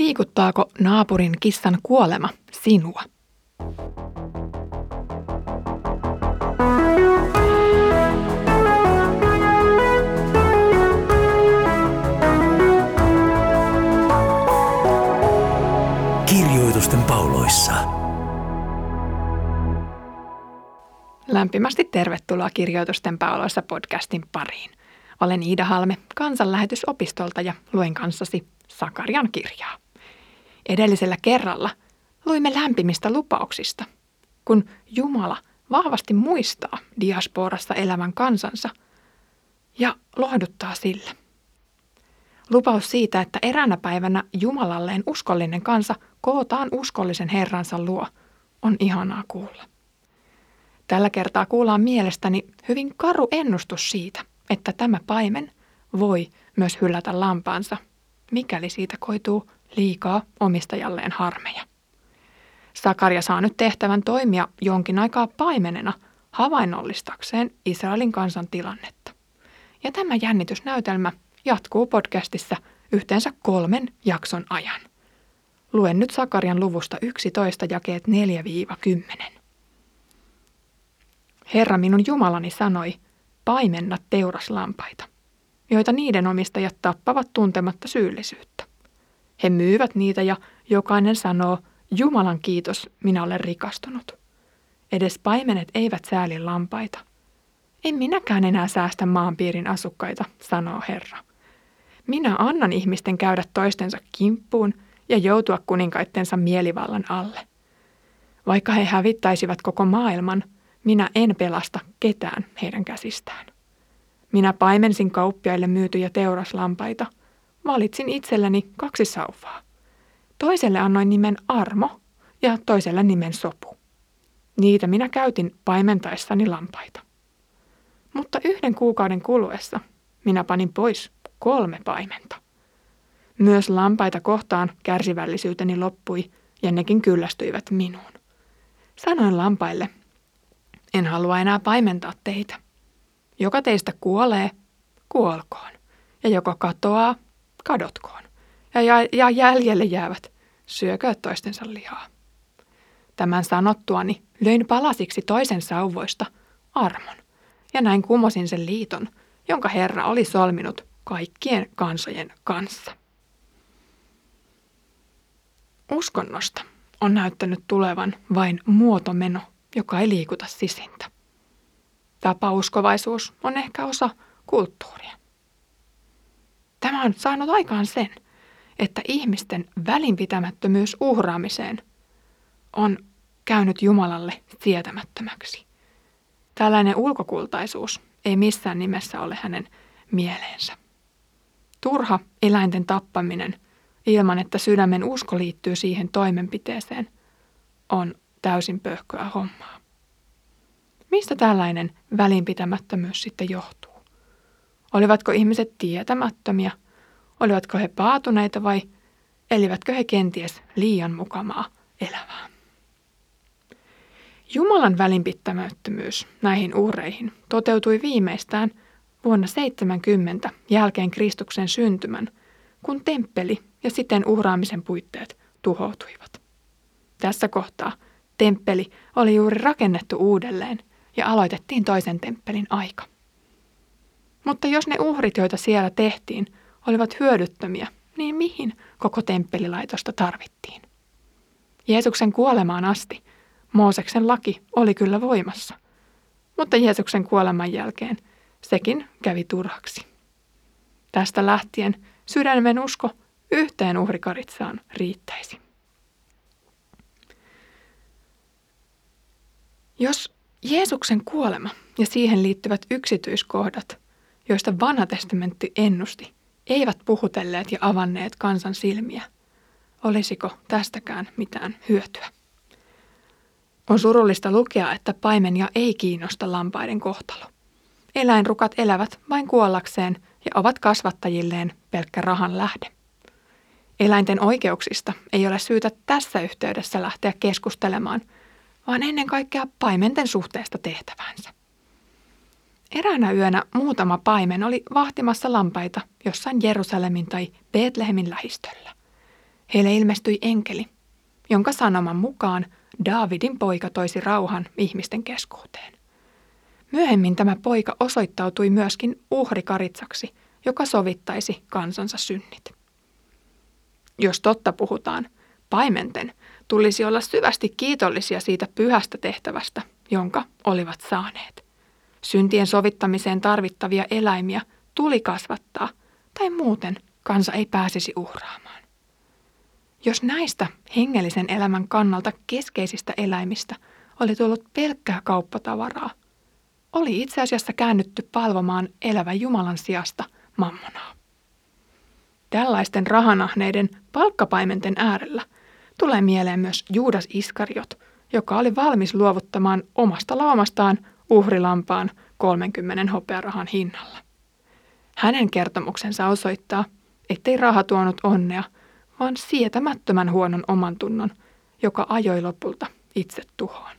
Liikuttaako naapurin kissan kuolema sinua? Kirjoitusten pauloissa. Lämpimästi tervetuloa Kirjoitusten pauloissa podcastin pariin. Olen Iida Halme kansanlähetysopistolta ja luen kanssasi Sakarian kirjaa. Edellisellä kerralla luimme lämpimistä lupauksista, kun Jumala vahvasti muistaa diasporassa elävän kansansa ja lohduttaa sille. Lupaus siitä, että eräänä päivänä Jumalalleen uskollinen kansa kootaan uskollisen Herransa luo, on ihanaa kuulla. Tällä kertaa kuullaan mielestäni hyvin karu ennustus siitä, että tämä paimen voi myös hyllätä lampaansa, mikäli siitä koituu liikaa omistajalleen harmeja. Sakaria saa nyt tehtävän toimia jonkin aikaa paimenena havainnollistakseen Israelin kansan tilannetta. Ja tämä jännitysnäytelmä jatkuu podcastissa yhteensä kolmen jakson ajan. Luen nyt Sakarian luvusta 11 jakeet 4-10. Herra minun Jumalani sanoi, paimenna teuraslampaita, joita niiden omistajat tappavat tuntematta syyllisyyttä. He myyvät niitä ja jokainen sanoo, Jumalan kiitos, minä olen rikastunut. Edes paimenet eivät sääli lampaita. En minäkään enää säästä maanpiirin asukkaita, sanoo Herra. Minä annan ihmisten käydä toistensa kimppuun ja joutua kuninkaittensa mielivallan alle. Vaikka he hävittäisivät koko maailman, minä en pelasta ketään heidän käsistään. Minä paimensin kauppiaille myytyjä teuraslampaita. Valitsin itselleni kaksi sauvaa. Toiselle annoin nimen Armo ja toiselle nimen Sopu. Niitä minä käytin paimentaessani lampaita. Mutta yhden kuukauden kuluessa minä panin pois kolme paimenta. Myös lampaita kohtaan kärsivällisyyteni loppui ja nekin kyllästyivät minuun. Sanoin lampaille, en halua enää paimentaa teitä. Joka teistä kuolee, kuolkoon. Ja joka katoaa, kadotkoon. Ja, ja, ja jäljelle jäävät, syökö toistensa lihaa. Tämän sanottuani löin palasiksi toisen sauvoista armon, ja näin kumosin sen liiton, jonka Herra oli solminut kaikkien kansojen kanssa. Uskonnosta on näyttänyt tulevan vain muotomeno, joka ei liikuta sisintä. Tapauskovaisuus on ehkä osa kulttuuria. Tämä on saanut aikaan sen, että ihmisten välinpitämättömyys uhraamiseen on käynyt Jumalalle sietämättömäksi. Tällainen ulkokultaisuus ei missään nimessä ole hänen mieleensä. Turha eläinten tappaminen ilman, että sydämen usko liittyy siihen toimenpiteeseen, on täysin pöhköä hommaa. Mistä tällainen välinpitämättömyys sitten johtuu? Olivatko ihmiset tietämättömiä? Olivatko he paatuneita vai elivätkö he kenties liian mukamaa elämää? Jumalan välinpitämättömyys näihin uhreihin toteutui viimeistään vuonna 70 jälkeen Kristuksen syntymän, kun temppeli ja siten uhraamisen puitteet tuhoutuivat. Tässä kohtaa temppeli oli juuri rakennettu uudelleen ja aloitettiin toisen temppelin aika. Mutta jos ne uhrit, joita siellä tehtiin, olivat hyödyttömiä, niin mihin koko temppelilaitosta tarvittiin? Jeesuksen kuolemaan asti Mooseksen laki oli kyllä voimassa, mutta Jeesuksen kuoleman jälkeen sekin kävi turhaksi. Tästä lähtien sydämen usko yhteen uhrikaritsaan riittäisi. Jos Jeesuksen kuolema ja siihen liittyvät yksityiskohdat, joista vanha testamentti ennusti, eivät puhutelleet ja avanneet kansan silmiä, olisiko tästäkään mitään hyötyä? On surullista lukea, että paimenia ei kiinnosta lampaiden kohtalo. Eläinrukat elävät vain kuollakseen ja ovat kasvattajilleen pelkkä rahan lähde. Eläinten oikeuksista ei ole syytä tässä yhteydessä lähteä keskustelemaan, vaan ennen kaikkea paimenten suhteesta tehtävänsä. Eräänä yönä muutama paimen oli vahtimassa lampaita jossain Jerusalemin tai Betlehemin lähistöllä. Heille ilmestyi enkeli, jonka sanoman mukaan Daavidin poika toisi rauhan ihmisten keskuuteen. Myöhemmin tämä poika osoittautui myöskin uhrikaritsaksi, joka sovittaisi kansansa synnit. Jos totta puhutaan, paimenten tulisi olla syvästi kiitollisia siitä pyhästä tehtävästä, jonka olivat saaneet. Syntien sovittamiseen tarvittavia eläimiä tuli kasvattaa, tai muuten kansa ei pääsisi uhraamaan. Jos näistä hengellisen elämän kannalta keskeisistä eläimistä oli tullut pelkkää kauppatavaraa, oli itse asiassa käännytty palvomaan elävän Jumalan sijasta mammonaa. Tällaisten rahanahneiden palkkapaimenten äärellä tulee mieleen myös Juudas Iskariot, joka oli valmis luovuttamaan omasta laumastaan uhrilampaan 30 hopearahan hinnalla. Hänen kertomuksensa osoittaa, ettei raha tuonut onnea, vaan sietämättömän huonon oman tunnon, joka ajoi lopulta itse tuhoon.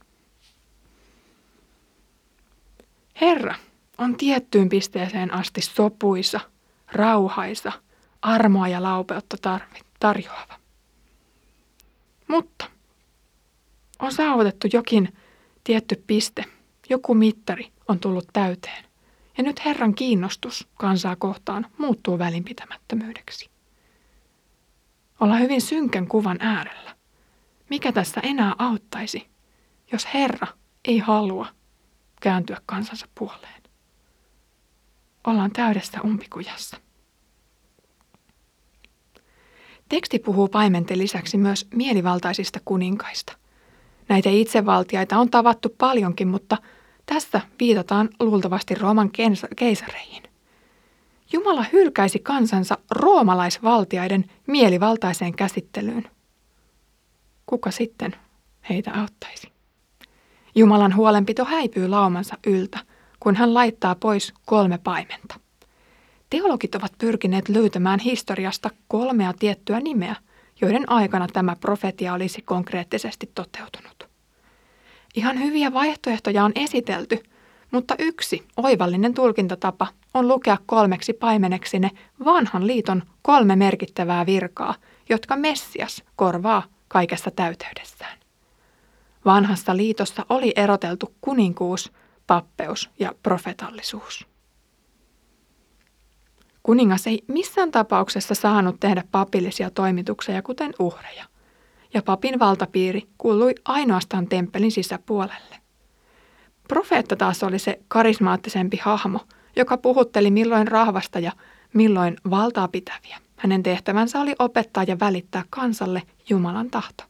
Herra on tiettyyn pisteeseen asti sopuisa, rauhaisa, armoa ja laupeutta tarjoava. Mutta on saavutettu jokin tietty piste, joku mittari on tullut täyteen. Ja nyt Herran kiinnostus kansaa kohtaan muuttuu välinpitämättömyydeksi. Olla hyvin synkän kuvan äärellä. Mikä tässä enää auttaisi, jos Herra ei halua kääntyä kansansa puoleen? Ollaan täydessä umpikujassa. Teksti puhuu paimenten lisäksi myös mielivaltaisista kuninkaista. Näitä itsevaltiaita on tavattu paljonkin, mutta tässä viitataan luultavasti Rooman keisareihin. Jumala hylkäisi kansansa roomalaisvaltiaiden mielivaltaiseen käsittelyyn. Kuka sitten heitä auttaisi? Jumalan huolenpito häipyy laumansa yltä, kun hän laittaa pois kolme paimenta. Teologit ovat pyrkineet löytämään historiasta kolmea tiettyä nimeä, joiden aikana tämä profetia olisi konkreettisesti toteutunut. Ihan hyviä vaihtoehtoja on esitelty, mutta yksi oivallinen tulkintatapa on lukea kolmeksi paimeneksi ne vanhan liiton kolme merkittävää virkaa, jotka Messias korvaa kaikessa täyteydessään. Vanhassa liitossa oli eroteltu kuninkuus, pappeus ja profetallisuus. Kuningas ei missään tapauksessa saanut tehdä papillisia toimituksia kuten uhreja, ja papin valtapiiri kuului ainoastaan temppelin sisäpuolelle. Profeetta taas oli se karismaattisempi hahmo, joka puhutteli milloin rahvasta ja milloin valtaa pitäviä. Hänen tehtävänsä oli opettaa ja välittää kansalle Jumalan tahto.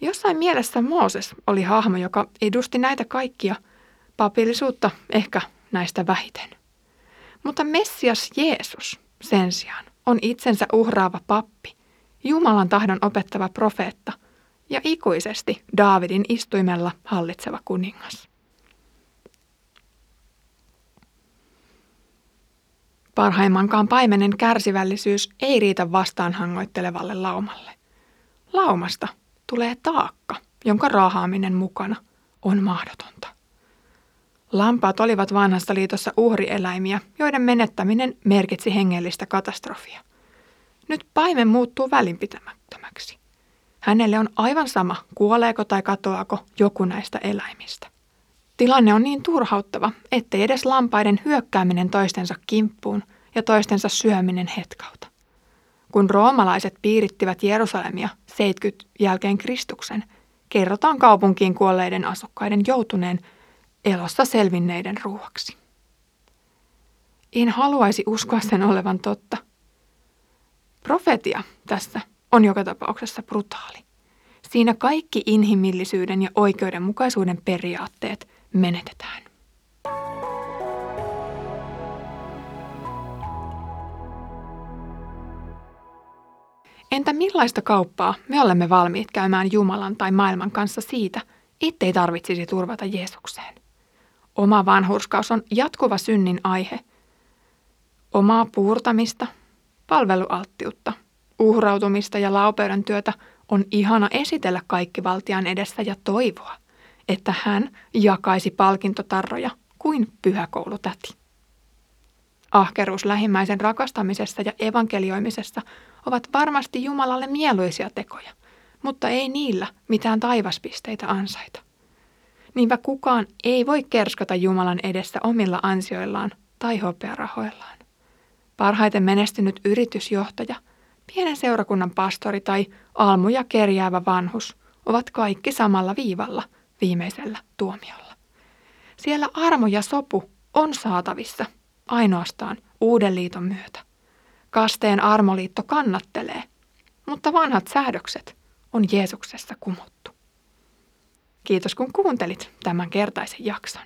Jossain mielessä Mooses oli hahmo, joka edusti näitä kaikkia, papillisuutta ehkä näistä vähiten. Mutta Messias Jeesus sen sijaan on itsensä uhraava pappi, Jumalan tahdon opettava profeetta ja ikuisesti Daavidin istuimella hallitseva kuningas. Parhaimmankaan paimenen kärsivällisyys ei riitä vastaanhangoittelevalle laumalle. Laumasta tulee taakka, jonka raahaaminen mukana on mahdotonta. Lampaat olivat vanhassa liitossa uhrieläimiä, joiden menettäminen merkitsi hengellistä katastrofia. Nyt paimen muuttuu välinpitämättömäksi. Hänelle on aivan sama, kuoleeko tai katoako joku näistä eläimistä. Tilanne on niin turhauttava, ettei edes lampaiden hyökkääminen toistensa kimppuun ja toistensa syöminen hetkauta. Kun roomalaiset piirittivät Jerusalemia 70 jälkeen Kristuksen, kerrotaan kaupunkiin kuolleiden asukkaiden joutuneen elossa selvinneiden ruuaksi. En haluaisi uskoa sen olevan totta. Profetia tässä on joka tapauksessa brutaali. Siinä kaikki inhimillisyyden ja oikeudenmukaisuuden periaatteet menetetään. Entä millaista kauppaa me olemme valmiit käymään Jumalan tai maailman kanssa siitä, ettei tarvitsisi turvata Jeesukseen? Oma vanhurskaus on jatkuva synnin aihe. Omaa puurtamista, palvelualttiutta, uhrautumista ja laupeuden työtä on ihana esitellä kaikki valtian edessä ja toivoa, että hän jakaisi palkintotarroja kuin pyhäkoulutäti. Ahkeruus lähimmäisen rakastamisessa ja evankelioimisessa ovat varmasti Jumalalle mieluisia tekoja, mutta ei niillä mitään taivaspisteitä ansaita. Niinpä kukaan ei voi kerskata Jumalan edessä omilla ansioillaan tai hopearahoillaan. Parhaiten menestynyt yritysjohtaja, pienen seurakunnan pastori tai almuja kerjäävä vanhus ovat kaikki samalla viivalla viimeisellä tuomiolla. Siellä armo ja sopu on saatavissa ainoastaan uuden liiton myötä. Kasteen armoliitto kannattelee, mutta vanhat säädökset on Jeesuksessa kumottu. Kiitos kun kuuntelit tämän kertaisen jakson.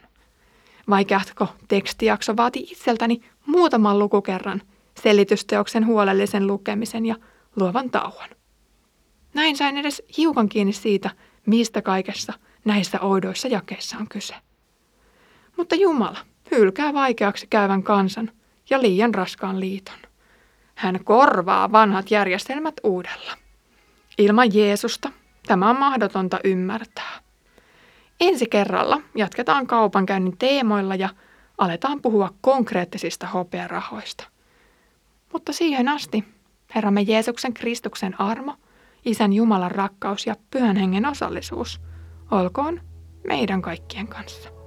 Vaikeatko tekstijakso vaati itseltäni muutaman lukukerran selitysteoksen huolellisen lukemisen ja luovan tauon. Näin sain edes hiukan kiinni siitä, mistä kaikessa näissä oudoissa jakeissa on kyse. Mutta Jumala hylkää vaikeaksi käyvän kansan ja liian raskaan liiton. Hän korvaa vanhat järjestelmät uudella. Ilman Jeesusta tämä on mahdotonta ymmärtää. Ensi kerralla jatketaan kaupankäynnin teemoilla ja aletaan puhua konkreettisista hopearahoista. Mutta siihen asti Herramme Jeesuksen Kristuksen armo, Isän Jumalan rakkaus ja Pyhän Hengen osallisuus olkoon meidän kaikkien kanssa.